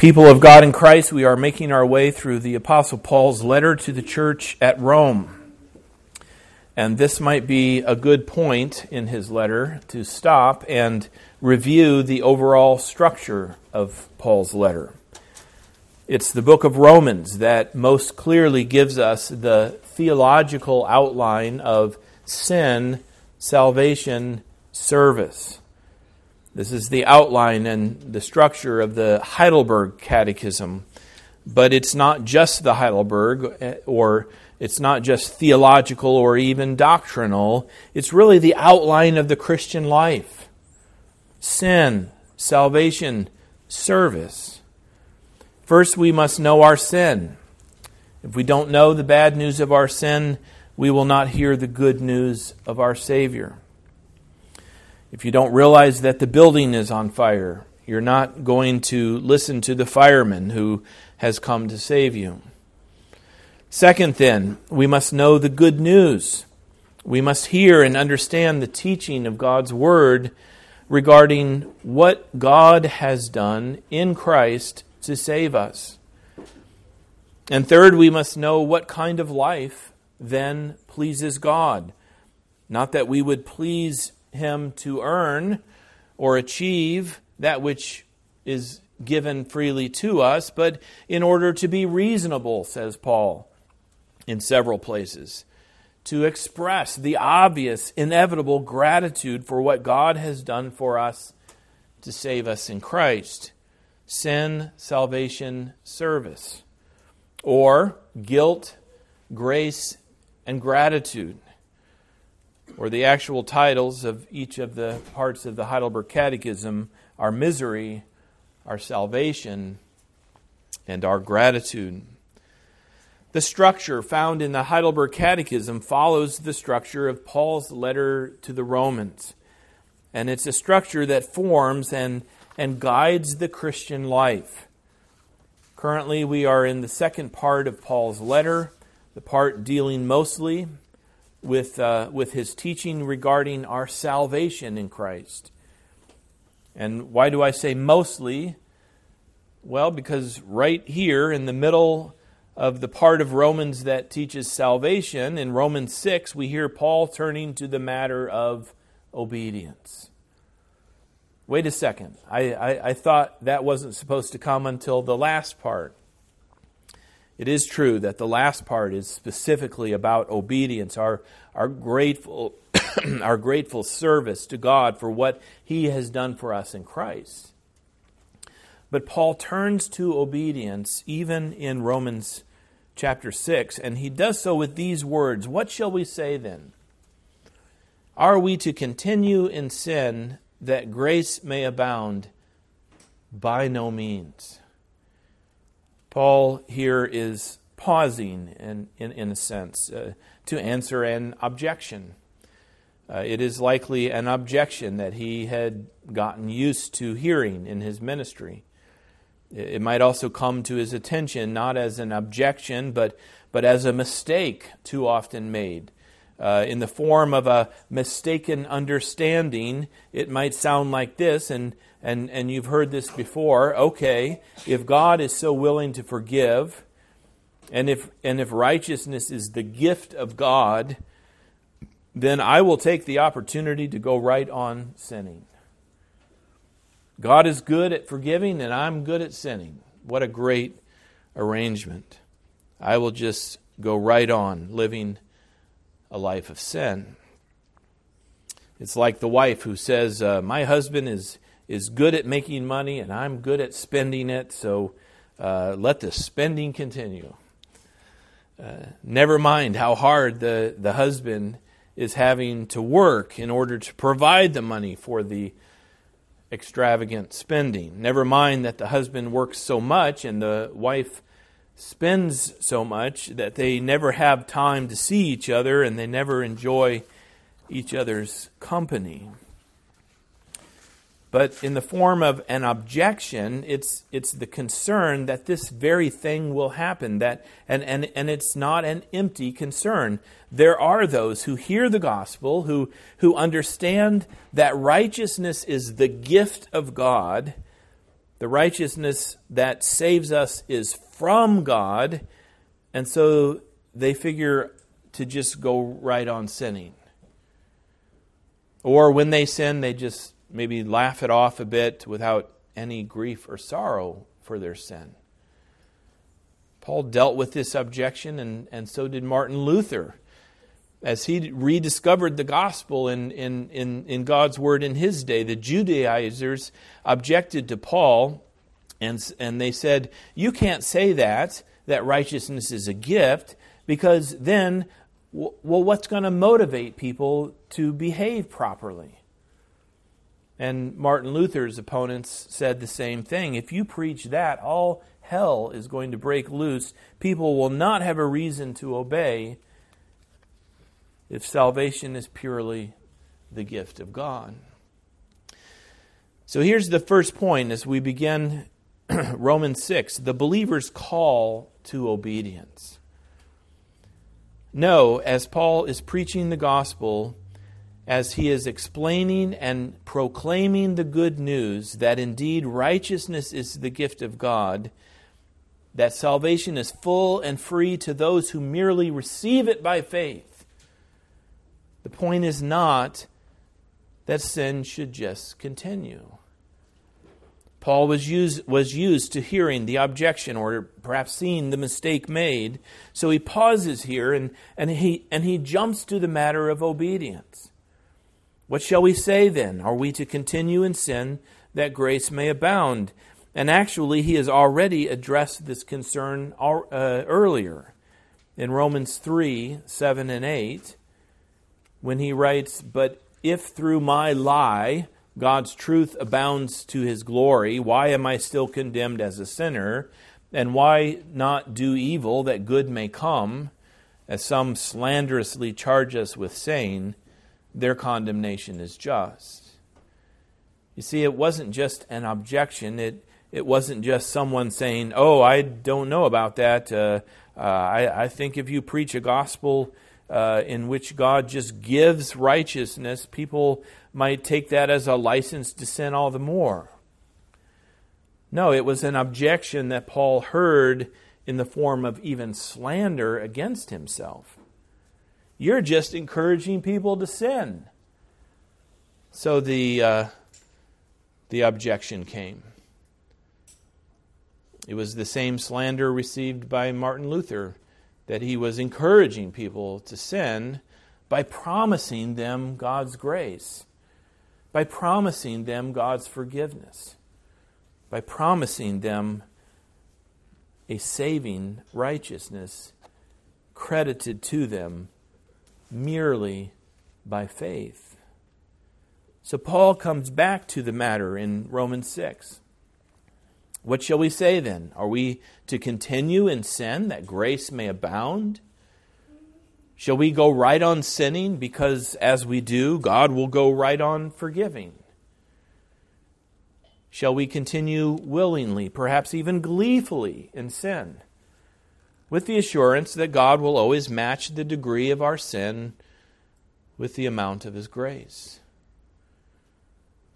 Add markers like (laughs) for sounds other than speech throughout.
People of God in Christ, we are making our way through the Apostle Paul's letter to the church at Rome. And this might be a good point in his letter to stop and review the overall structure of Paul's letter. It's the book of Romans that most clearly gives us the theological outline of sin, salvation, service. This is the outline and the structure of the Heidelberg Catechism. But it's not just the Heidelberg, eh, or it's not just theological or even doctrinal. It's really the outline of the Christian life sin, salvation, service. First, we must know our sin. If we don't know the bad news of our sin, we will not hear the good news of our Savior. If you don't realize that the building is on fire, you're not going to listen to the fireman who has come to save you. Second, then, we must know the good news. We must hear and understand the teaching of God's Word regarding what God has done in Christ to save us. And third, we must know what kind of life then pleases God. Not that we would please him to earn or achieve that which is given freely to us, but in order to be reasonable, says Paul in several places, to express the obvious, inevitable gratitude for what God has done for us to save us in Christ sin, salvation, service, or guilt, grace, and gratitude or the actual titles of each of the parts of the Heidelberg Catechism our misery, our salvation, and our gratitude. The structure found in the Heidelberg Catechism follows the structure of Paul's letter to the Romans. And it's a structure that forms and, and guides the Christian life. Currently, we are in the second part of Paul's letter, the part dealing mostly with, uh, with his teaching regarding our salvation in Christ. And why do I say mostly? Well, because right here in the middle of the part of Romans that teaches salvation, in Romans 6, we hear Paul turning to the matter of obedience. Wait a second. I, I, I thought that wasn't supposed to come until the last part. It is true that the last part is specifically about obedience, our, our, grateful, (coughs) our grateful service to God for what He has done for us in Christ. But Paul turns to obedience even in Romans chapter 6, and he does so with these words What shall we say then? Are we to continue in sin that grace may abound? By no means. Paul here is pausing in, in, in a sense uh, to answer an objection. Uh, it is likely an objection that he had gotten used to hearing in his ministry. It might also come to his attention not as an objection, but, but as a mistake too often made. Uh, in the form of a mistaken understanding, it might sound like this, and and, and you've heard this before, okay, if God is so willing to forgive, and if, and if righteousness is the gift of God, then I will take the opportunity to go right on sinning. God is good at forgiving, and I'm good at sinning. What a great arrangement. I will just go right on living a life of sin. It's like the wife who says, uh, My husband is is good at making money and I'm good at spending it, so uh, let the spending continue. Uh, never mind how hard the, the husband is having to work in order to provide the money for the extravagant spending. Never mind that the husband works so much and the wife spends so much that they never have time to see each other and they never enjoy each other's company. But in the form of an objection, it's, it's the concern that this very thing will happen. That, and, and, and it's not an empty concern. There are those who hear the gospel, who, who understand that righteousness is the gift of God, The righteousness that saves us is from God, and so they figure to just go right on sinning. Or when they sin, they just maybe laugh it off a bit without any grief or sorrow for their sin. Paul dealt with this objection, and, and so did Martin Luther. As he rediscovered the gospel in, in, in, in God's word in his day, the Judaizers objected to Paul, and, and they said, You can't say that, that righteousness is a gift, because then, well, what's going to motivate people to behave properly? And Martin Luther's opponents said the same thing. If you preach that, all hell is going to break loose. People will not have a reason to obey if salvation is purely the gift of God. So here's the first point as we begin (clears throat) Romans 6 the believer's call to obedience. No, as Paul is preaching the gospel, as he is explaining and proclaiming the good news that indeed righteousness is the gift of God, that salvation is full and free to those who merely receive it by faith. The point is not that sin should just continue. Paul was used, was used to hearing the objection or perhaps seeing the mistake made. So he pauses here and, and, he, and he jumps to the matter of obedience. What shall we say then? Are we to continue in sin that grace may abound? And actually, he has already addressed this concern uh, earlier in Romans 3 7 and 8, when he writes, But if through my lie God's truth abounds to his glory, why am I still condemned as a sinner? And why not do evil that good may come? As some slanderously charge us with saying, their condemnation is just. You see, it wasn't just an objection, it, it wasn't just someone saying, Oh, I don't know about that. Uh, uh, I, I, think if you preach a gospel uh, in which God just gives righteousness, people might take that as a license to sin all the more. No, it was an objection that Paul heard in the form of even slander against himself. You're just encouraging people to sin. So the, uh, the objection came. It was the same slander received by Martin Luther that he was encouraging people to sin by promising them God's grace, by promising them God's forgiveness, by promising them a saving righteousness credited to them merely by faith. So Paul comes back to the matter in Romans 6. What shall we say then? Are we to continue in sin that grace may abound? Shall we go right on sinning because as we do, God will go right on forgiving? Shall we continue willingly, perhaps even gleefully, in sin, with the assurance that God will always match the degree of our sin with the amount of His grace?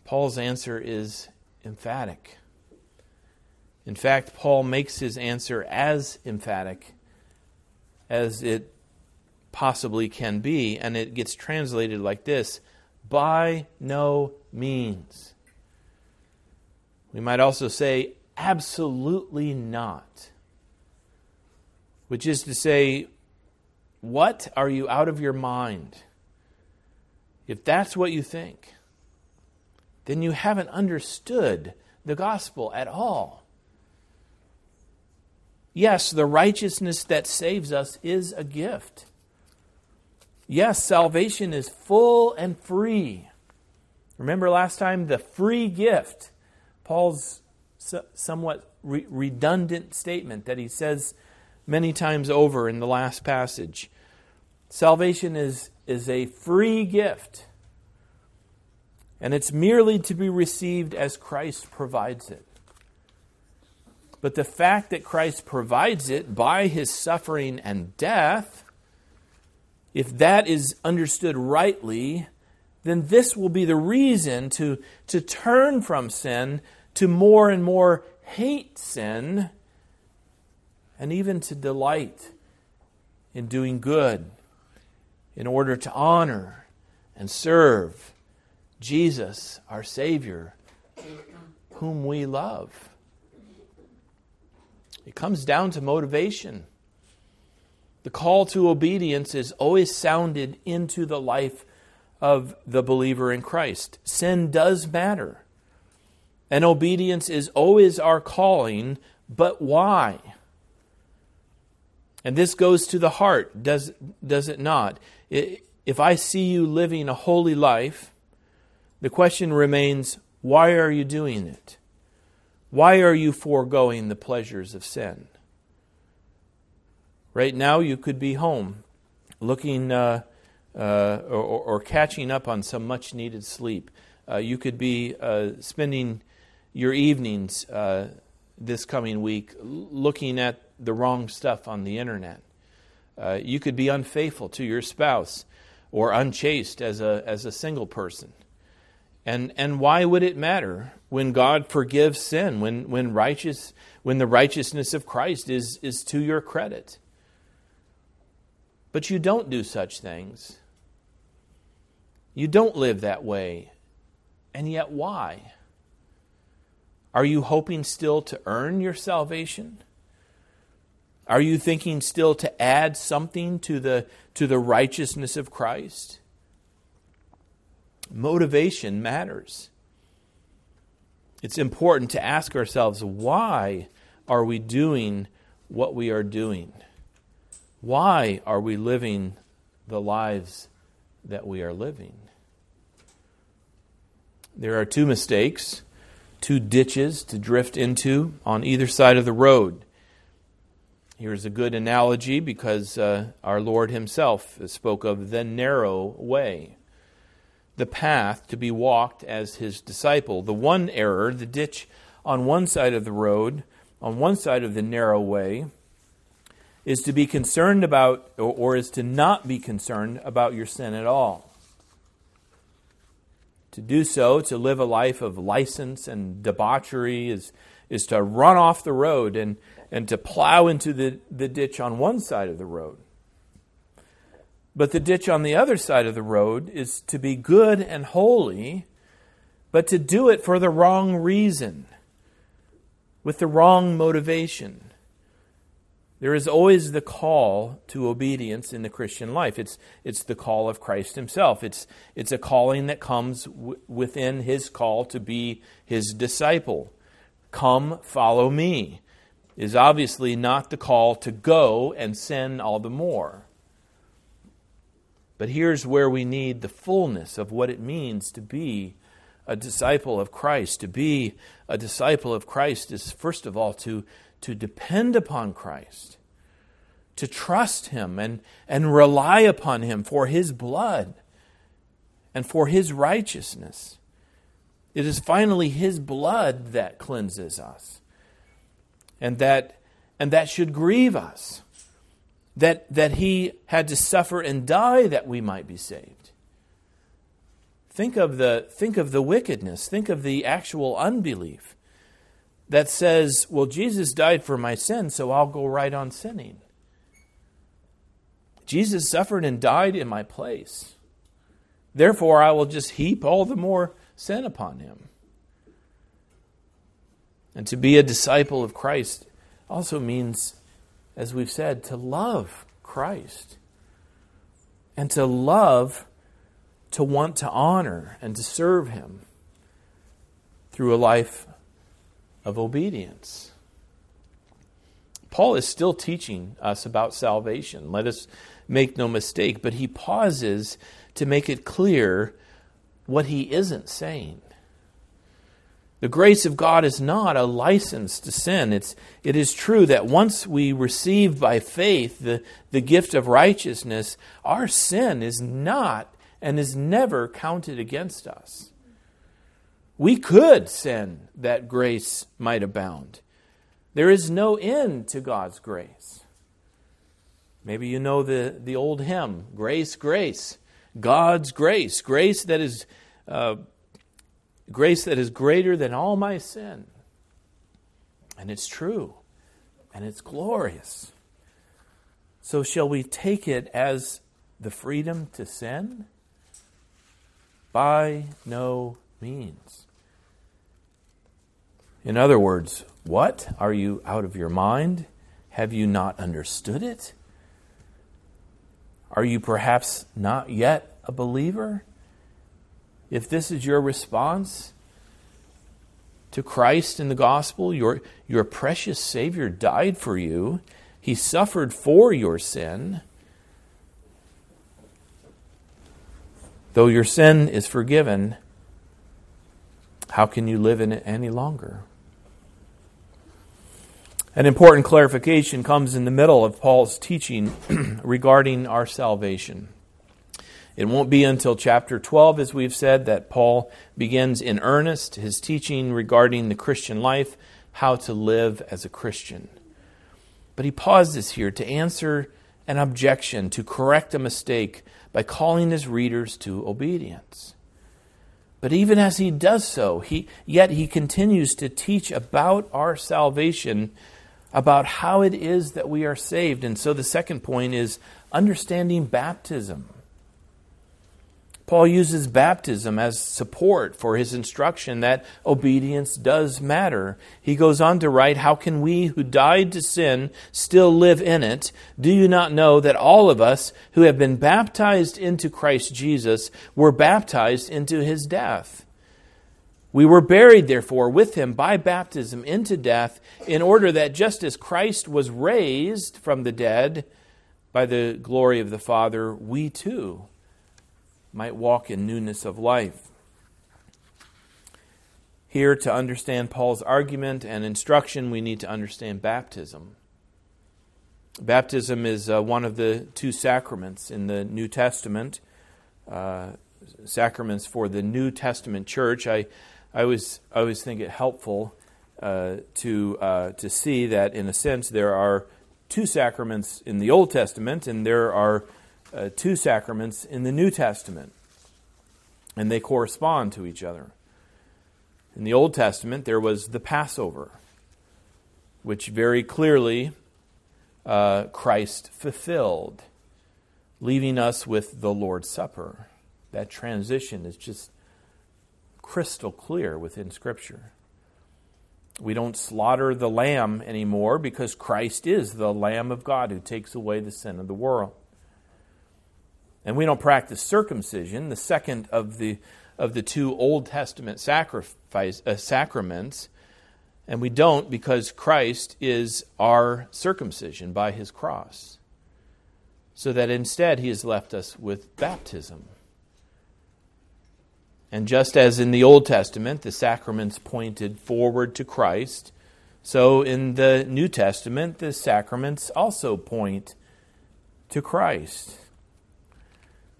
Paul's answer is emphatic. In fact, Paul makes his answer as emphatic as it possibly can be, and it gets translated like this by no means. We might also say, absolutely not. Which is to say, what are you out of your mind? If that's what you think, then you haven't understood the gospel at all. Yes, the righteousness that saves us is a gift. Yes, salvation is full and free. Remember last time the free gift, Paul's somewhat re- redundant statement that he says many times over in the last passage. Salvation is, is a free gift, and it's merely to be received as Christ provides it. But the fact that Christ provides it by his suffering and death, if that is understood rightly, then this will be the reason to, to turn from sin, to more and more hate sin, and even to delight in doing good in order to honor and serve Jesus, our Savior, whom we love. It comes down to motivation. The call to obedience is always sounded into the life of the believer in Christ. Sin does matter. And obedience is always our calling, but why? And this goes to the heart, does, does it not? If I see you living a holy life, the question remains why are you doing it? Why are you foregoing the pleasures of sin? Right now, you could be home looking uh, uh, or, or, catching up on some much needed sleep. Uh, you could be uh, spending your evenings uh, this coming week looking at the wrong stuff on the internet. Uh, you could be unfaithful to your spouse or unchaste as a, as a single person. And, and why would it matter when God forgives sin, when, when, righteous, when the righteousness of Christ is, is to your credit? But you don't do such things. You don't live that way. And yet, why? Are you hoping still to earn your salvation? Are you thinking still to add something to the, to the righteousness of Christ? Motivation matters. It's important to ask ourselves why are we doing what we are doing? Why are we living the lives that we are living? There are two mistakes, two ditches to drift into on either side of the road. Here's a good analogy because uh, our Lord Himself spoke of the narrow way, the path to be walked as His disciple. The one error, the ditch on one side of the road, on one side of the narrow way, is to be concerned about, or, or is to not be concerned about your sin at all. To do so, to live a life of license and debauchery, is, is to run off the road and and to plow into the, the ditch on one side of the road. But the ditch on the other side of the road is to be good and holy, but to do it for the wrong reason, with the wrong motivation. There is always the call to obedience in the Christian life. It's, it's the call of Christ Himself. It's, it's a calling that comes w- within His call to be His disciple. Come, follow me is obviously not the call to go and sin all the more. But here's where we need the fullness of what it means to be a disciple of Christ. To be a disciple of Christ is, first of all, to, to depend upon Christ, to trust Him and, and rely upon Him for His blood and for His righteousness. It is finally His blood that cleanses us and that, and that should grieve us. That, that he had to suffer and die that we might be saved. Think of the, think of the wickedness, think of the actual unbelief that says, Well, Jesus died for my sin, so I'll go right on sinning. Jesus suffered and died in my place. Therefore, I will just heap all the more sin upon him. And to be a disciple of Christ also means, as we've said, to love Christ. And to love, to want to honor and to serve Him through a life of obedience. Paul is still teaching us about salvation. Let us make no mistake, but he pauses to make it clear what he isn't saying. The grace of God is not a license to sin. It's, it is true that once we receive by faith the, the gift of righteousness, our sin is not and is never counted against us. We could sin that grace might abound. There is no end to God's grace. Maybe you know the, the old hymn, Grace, Grace, God's grace, grace that is uh, grace that is greater than all my sin. And it's true, and it's glorious. So, shall we take it as the freedom to sin? By no means. In other words, what? Are you out of your mind? Have you not understood it? Are you perhaps not yet a believer? If this is your response to Christ in the gospel, your, your precious Savior died for you, He suffered for your sin. Though your sin is forgiven, how can you live in it any longer? An important clarification comes in the middle of Paul's teaching (clears throat) regarding our salvation. It won't be until chapter 12, as we've said, that Paul begins in earnest his teaching regarding the Christian life, how to live as a Christian. But he pauses here to answer an objection, to correct a mistake by calling his readers to obedience. But even as he does so, he, yet he continues to teach about our salvation about how it is that we are saved. And so the second point is understanding baptism. Paul uses baptism as support for his instruction that obedience does matter. He goes on to write, How can we who died to sin still live in it? Do you not know that all of us who have been baptized into Christ Jesus were baptized into his death? We were buried, therefore, with him by baptism into death, in order that just as Christ was raised from the dead by the glory of the Father, we too might walk in newness of life. Here, to understand Paul's argument and instruction, we need to understand baptism. Baptism is uh, one of the two sacraments in the New Testament, uh, sacraments for the New Testament church. I I always, I always think it helpful uh, to, uh, to see that, in a sense, there are two sacraments in the Old Testament and there are uh, two sacraments in the New Testament, and they correspond to each other. In the Old Testament, there was the Passover, which very clearly uh, Christ fulfilled, leaving us with the Lord's Supper. That transition is just crystal clear within Scripture. We don't slaughter the lamb anymore because Christ is the Lamb of God who takes away the sin of the world. And we don't practice circumcision, the second of the, of the two Old Testament sacrifice, uh, sacraments. And we don't because Christ is our circumcision by his cross. So that instead he has left us with baptism. And just as in the Old Testament, the sacraments pointed forward to Christ, so in the New Testament, the sacraments also point to Christ.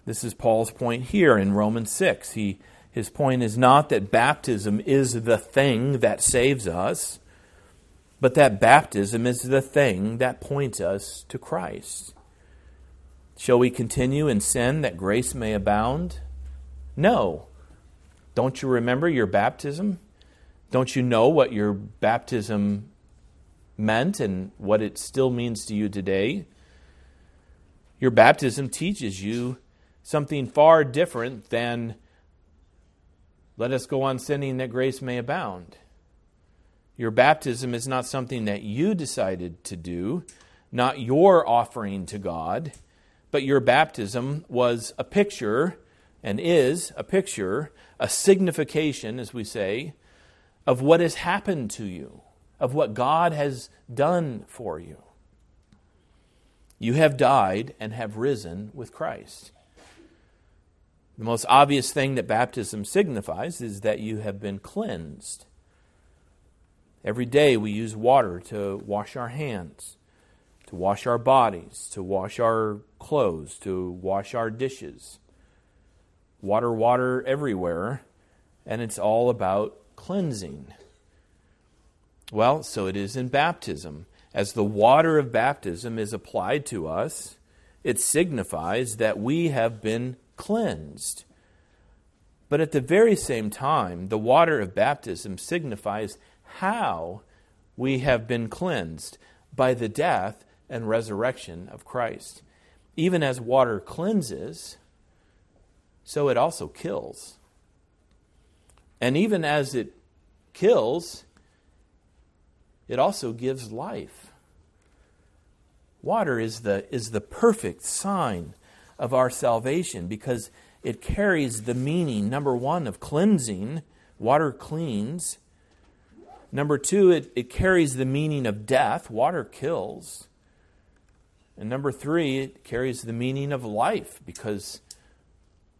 This is Paul's point here in Romans 6. He, his point is not that baptism is the thing that saves us, but that baptism is the thing that points us to Christ. Shall we continue in sin that grace may abound? No. Don't you remember your baptism? Don't you know what your baptism meant and what it still means to you today? Your baptism teaches you something far different than let us go on sinning that grace may abound. Your baptism is not something that you decided to do, not your offering to God, but your baptism was a picture and is a picture a signification, as we say, of what has happened to you, of what God has done for you. You have died and have risen with Christ. The most obvious thing that baptism signifies is that you have been cleansed. Every day we use water to wash our hands, to wash our bodies, to wash our clothes, to wash our dishes water, water everywhere, and it's all about cleansing. Well, so it is in baptism. As the water of baptism is applied to us, it signifies that we have been cleansed. But at the very same time, the water of baptism signifies how we have been cleansed by the death and resurrection of Christ. Even as water cleanses, so it also kills. And even as it kills, it also gives life. Water is the, is the perfect sign of our salvation because it carries the meaning, number one, of cleansing. Water cleans. Number two, it, it carries the meaning of death. Water kills. And number three, it carries the meaning of life because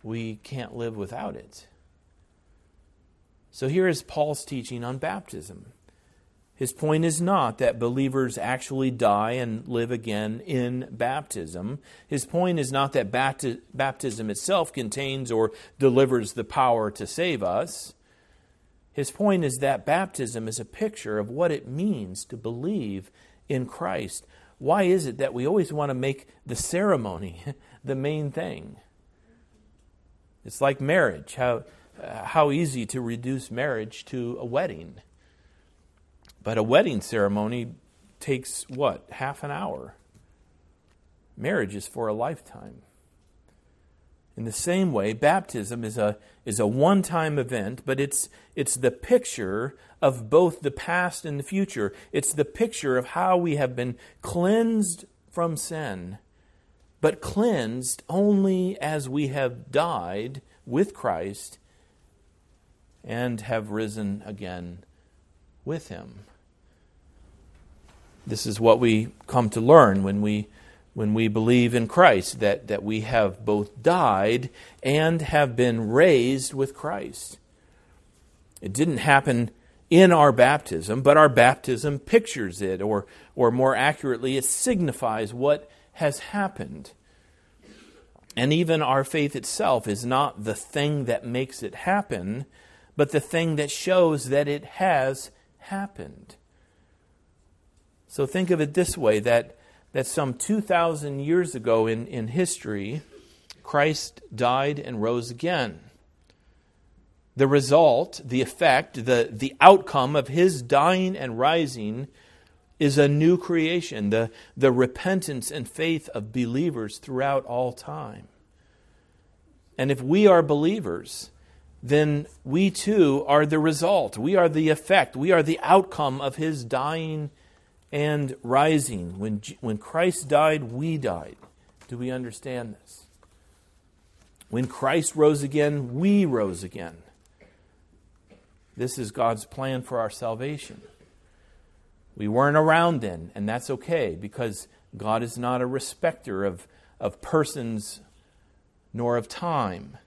we can't live without it. So here is Paul's teaching on baptism. His point is not that believers actually die and live again in baptism. His point is not that baptism itself contains or delivers the power to save us. His point is that baptism is a picture of what it means to believe in Christ. Why is it that we always want to make the ceremony (laughs) the main thing? It's like marriage. How, how easy to reduce marriage to a wedding. But a wedding ceremony takes what? Half an hour. Marriage is for a lifetime. In the same way, baptism is a, is a one time event, but it's, it's the picture of both the past and the future. It's the picture of how we have been cleansed from sin, but cleansed only as we have died with Christ and have risen again with him. This is what we come to learn when we when we believe in Christ that, that we have both died and have been raised with Christ. It didn't happen in our baptism, but our baptism pictures it, or, or more accurately, it signifies what has happened. And even our faith itself is not the thing that makes it happen, but the thing that shows that it has happened. So think of it this way that, that some 2,000 years ago in, in history, Christ died and rose again. The result, the effect, the, the outcome of his dying and rising is a new creation, the, the repentance and faith of believers throughout all time. And if we are believers, then we too are the result. We are the effect. We are the outcome of his dying and rising. When, when Christ died, we died. Do we understand this? When Christ rose again, we rose again. This is God's plan for our salvation. We weren't around then, and that's okay because God is not a respecter of, of persons nor of time.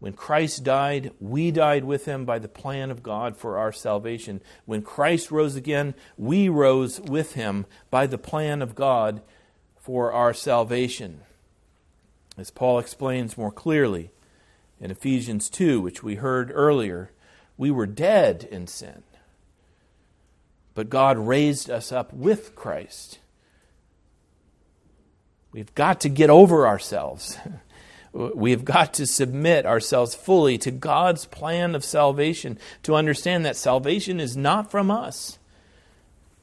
When Christ died, we died with him by the plan of God for our salvation. When Christ rose again, we rose with him by the plan of God for our salvation. As Paul explains more clearly in Ephesians 2, which we heard earlier, we were dead in sin. But God raised us up with Christ. We've got to get over ourselves. (laughs) We've got to submit ourselves fully to God's plan of salvation to understand that salvation is not from us. (coughs)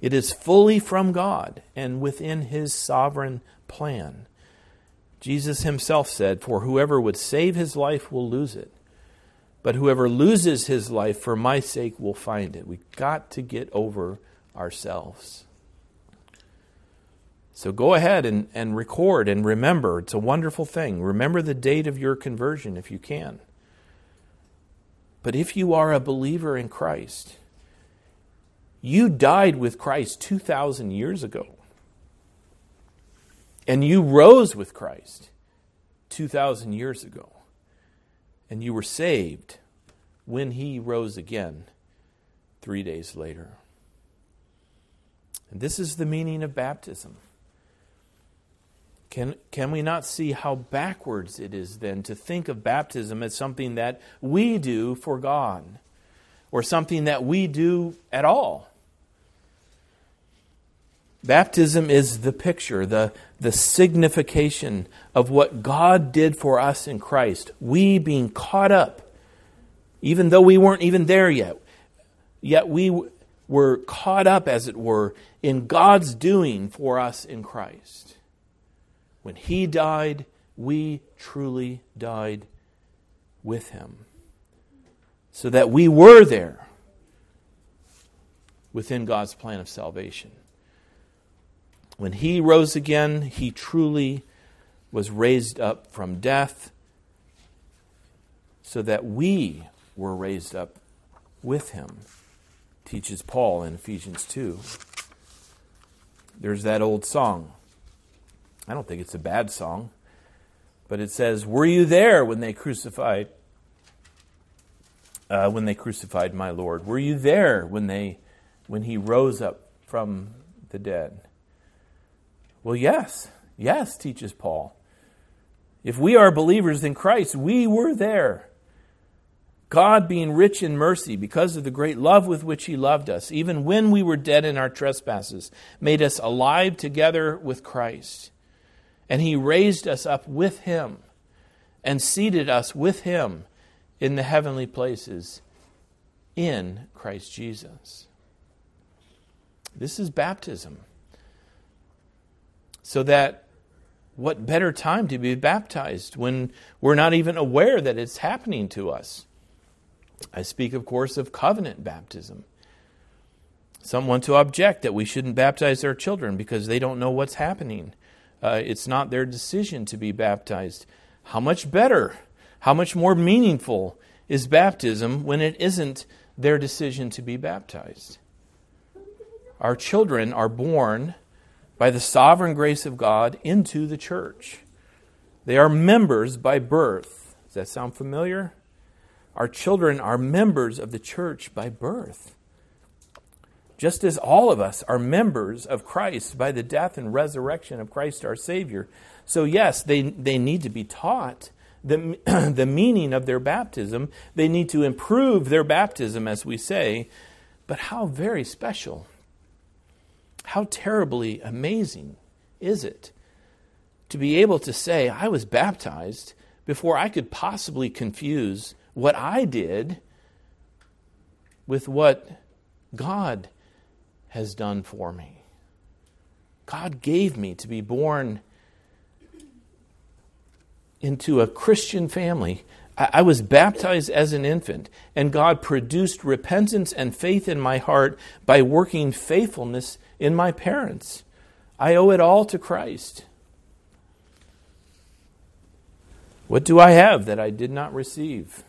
it is fully from God and within His sovereign plan. Jesus Himself said, For whoever would save his life will lose it, but whoever loses his life for my sake will find it. We've got to get over ourselves. So go ahead and, and record and remember. It's a wonderful thing. Remember the date of your conversion if you can. But if you are a believer in Christ, you died with Christ 2,000 years ago. And you rose with Christ 2,000 years ago. And you were saved when he rose again three days later. And this is the meaning of baptism. Can, can we not see how backwards it is then to think of baptism as something that we do for God or something that we do at all? Baptism is the picture, the, the signification of what God did for us in Christ. We being caught up, even though we weren't even there yet, yet we were caught up, as it were, in God's doing for us in Christ. When He died, we truly died with Him. So that we were there within God's plan of salvation. When He rose again, He truly was raised up from death so that we were raised up with Him teaches Paul in Ephesians 2. There's that old song. I don't think it's a bad song, but it says, "Were you there when they crucified uh, when they crucified my Lord? Were you there when they when he rose up from the dead?" Well, yes. Yes, teaches Paul. If we are believers in Christ, we were there. God, being rich in mercy, because of the great love with which He loved us, even when we were dead in our trespasses, made us alive together with Christ. And He raised us up with Him and seated us with Him in the heavenly places in Christ Jesus. This is baptism. So that what better time to be baptized when we're not even aware that it's happening to us? I speak, of course, of covenant baptism. Some want to object that we shouldn't baptize our children because they don't know what's happening. Uh, it's not their decision to be baptized. How much better, how much more meaningful is baptism when it isn't their decision to be baptized? Our children are born by the sovereign grace of God into the church. They are members by birth. Does that sound familiar? Our children are members of the church by birth. Just as all of us are members of Christ by the death and resurrection of Christ our Savior. So, yes, they, they need to be taught the, (clears throat) the meaning of their baptism. They need to improve their baptism, as we say. But how very special, how terribly amazing is it to be able to say, I was baptized before I could possibly confuse what I did with what God has done for me. God gave me to be born into a Christian family. I, was baptized as an infant, and God produced repentance and faith in my heart by working faithfulness in my parents. I owe it all to Christ. What do I have that I did not receive?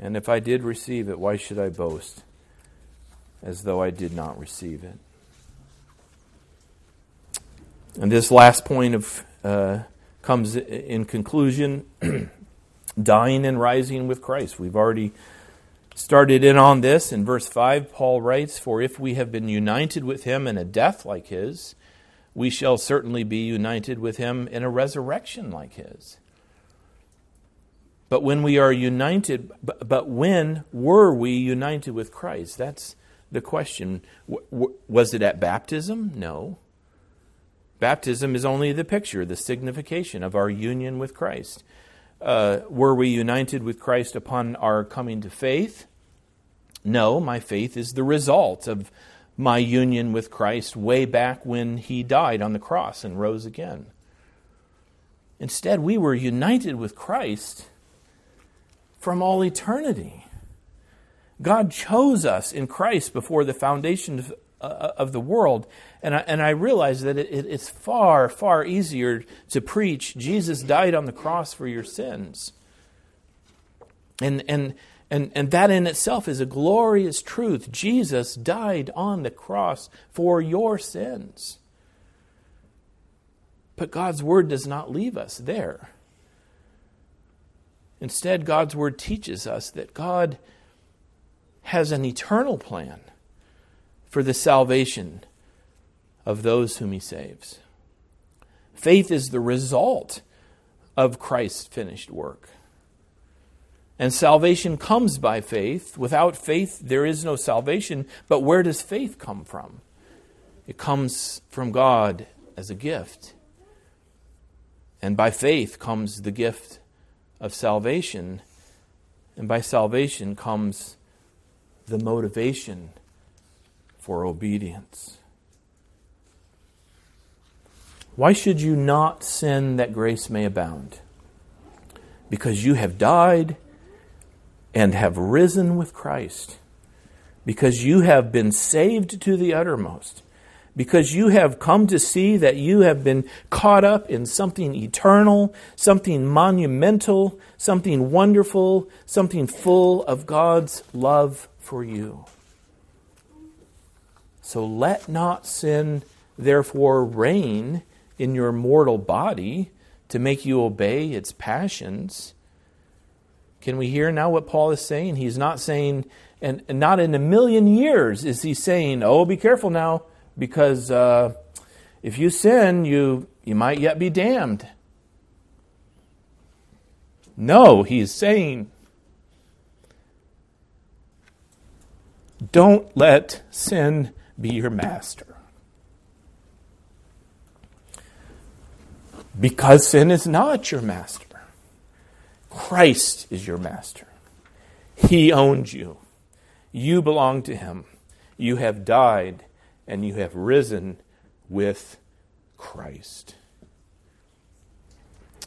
And if I did receive it, why should I boast as though I did not receive it? And this last point of uh, comes in conclusion (clears throat) dying and rising with Christ. We've already started in on this. In verse 5, Paul writes, For if we have been united with him in a death like his, we shall certainly be united with him in a resurrection like his. But when we are united, but, when were we united with Christ? That's the question. Was it at baptism? No. Baptism is only the picture, the signification of our union with Christ. Uh, were we united with Christ upon our coming to faith? No, my faith is the result of my union with Christ way back when he died on the cross and rose again. Instead, we were united with Christ from all eternity. God chose us in Christ before the foundation of, uh, of the world. And I, and I realize that it, it, it's far, far easier to preach Jesus died on the cross for your sins. And, and, and, and that in itself is a glorious truth. Jesus died on the cross for your sins. But God's word does not leave us there. Instead, God's Word teaches us that God has an eternal plan for the salvation of those whom He saves. Faith is the result of Christ's finished work. And salvation comes by faith. Without faith, there is no salvation. But where does faith come from? It comes from God as a gift. And by faith comes the gift of salvation. And by salvation comes the motivation for obedience. Why should you not sin that grace may abound? Because you have died and have risen with Christ. Because you have been saved to the uttermost because you have come to see that you have been caught up in something eternal, something monumental, something wonderful, something full of God's love for you. So let not sin, therefore, reign in your mortal body to make you obey its passions. Can we hear now what Paul is saying? He's not saying, and, not in a million years is he saying, oh, be careful now because uh, if you sin, you, you might yet be damned. No, he is saying, don't let sin be your master. Because sin is not your master. Christ is your master. He owns you. You belong to him. You have died and you have risen with Christ.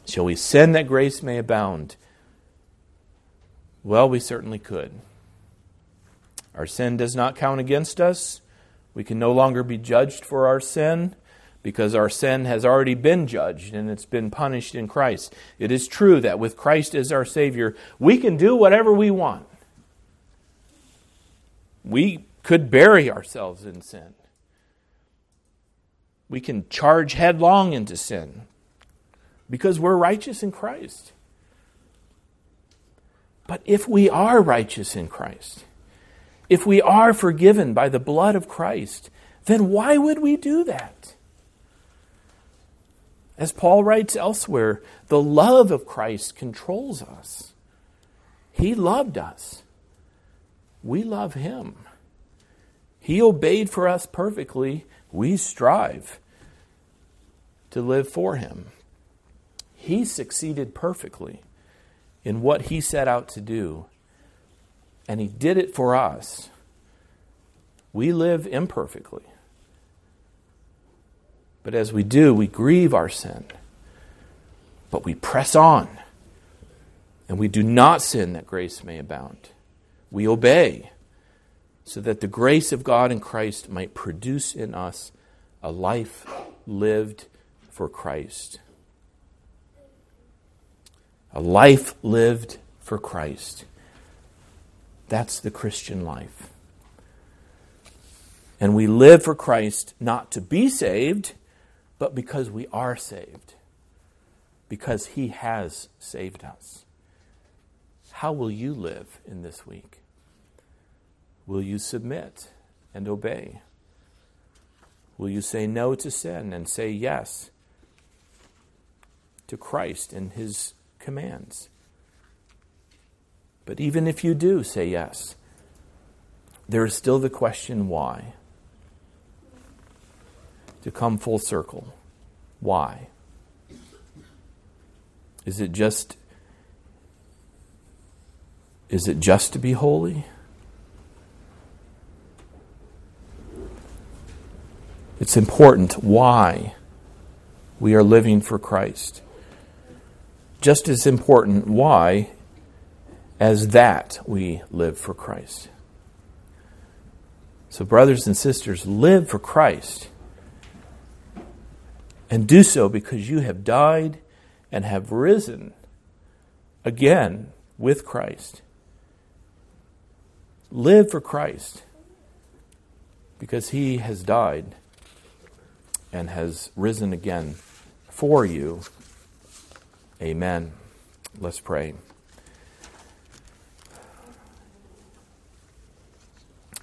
Shall we sin that grace may abound? Well, we certainly could. Our sin does not count against us. We can no longer be judged for our sin because our sin has already been judged and it's been punished in Christ. It is true that with Christ as our Savior, we can do whatever we want. We could bury ourselves in sin. We can charge headlong into sin because we're righteous in Christ. But if we are righteous in Christ, if we are forgiven by the blood of Christ, then why would we do that? As Paul writes elsewhere, the love of Christ controls us. He loved us. We love him. He obeyed for us perfectly, we strive to live for Him. He succeeded perfectly in what He set out to do, and He did it for us. We live imperfectly. But as we do, we grieve our sin. But we press on. And we do not sin that grace may abound. We obey so that the grace of God in Christ might produce in us a life lived for Christ. A life lived for Christ. That's the Christian life. And we live for Christ not to be saved, but because we are saved. Because He has saved us. How will you live in this week? Will you submit and obey? Will you say no to sin and say yes to Christ and his commands? But even if you do say yes, there is still the question why. To come full circle, why? Is it just is it just to be holy? It's important why we are living for Christ. Just as important why as that we live for Christ. So, brothers and sisters, live for Christ. And do so because you have died and have risen again with Christ. Live for Christ because he has died and has risen again for you. Amen. Let's pray.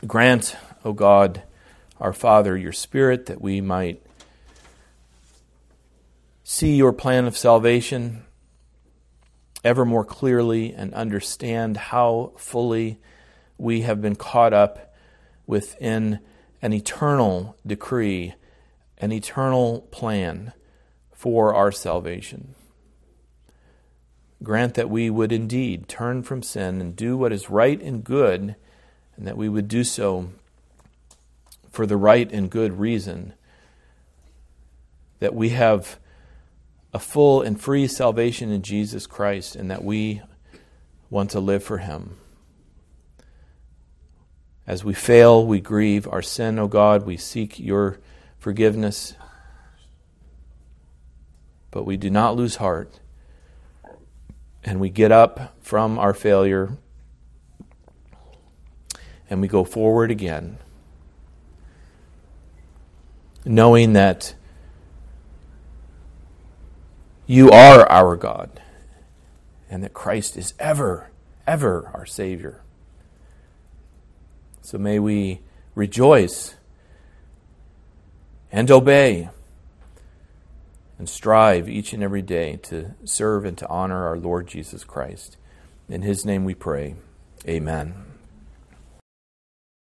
Grant, O God, our Father, your Spirit, that we might see your plan of salvation ever more clearly and understand how fully we have been caught up within an eternal decree, an eternal plan for our salvation. Grant that we would indeed turn from sin and do what is right and good, and that we would do so for the right and good reason. That we have a full and free salvation in Jesus Christ, and that we want to live for Him. As we fail, we grieve our sin, O God. We seek your forgiveness. But we do not lose heart. And we get up from our failure and we go forward again, knowing that you are our God and that Christ is ever, ever our Savior. So may we rejoice and obey and strive each and every day to serve and to honor our Lord Jesus Christ. In His name we pray. Amen.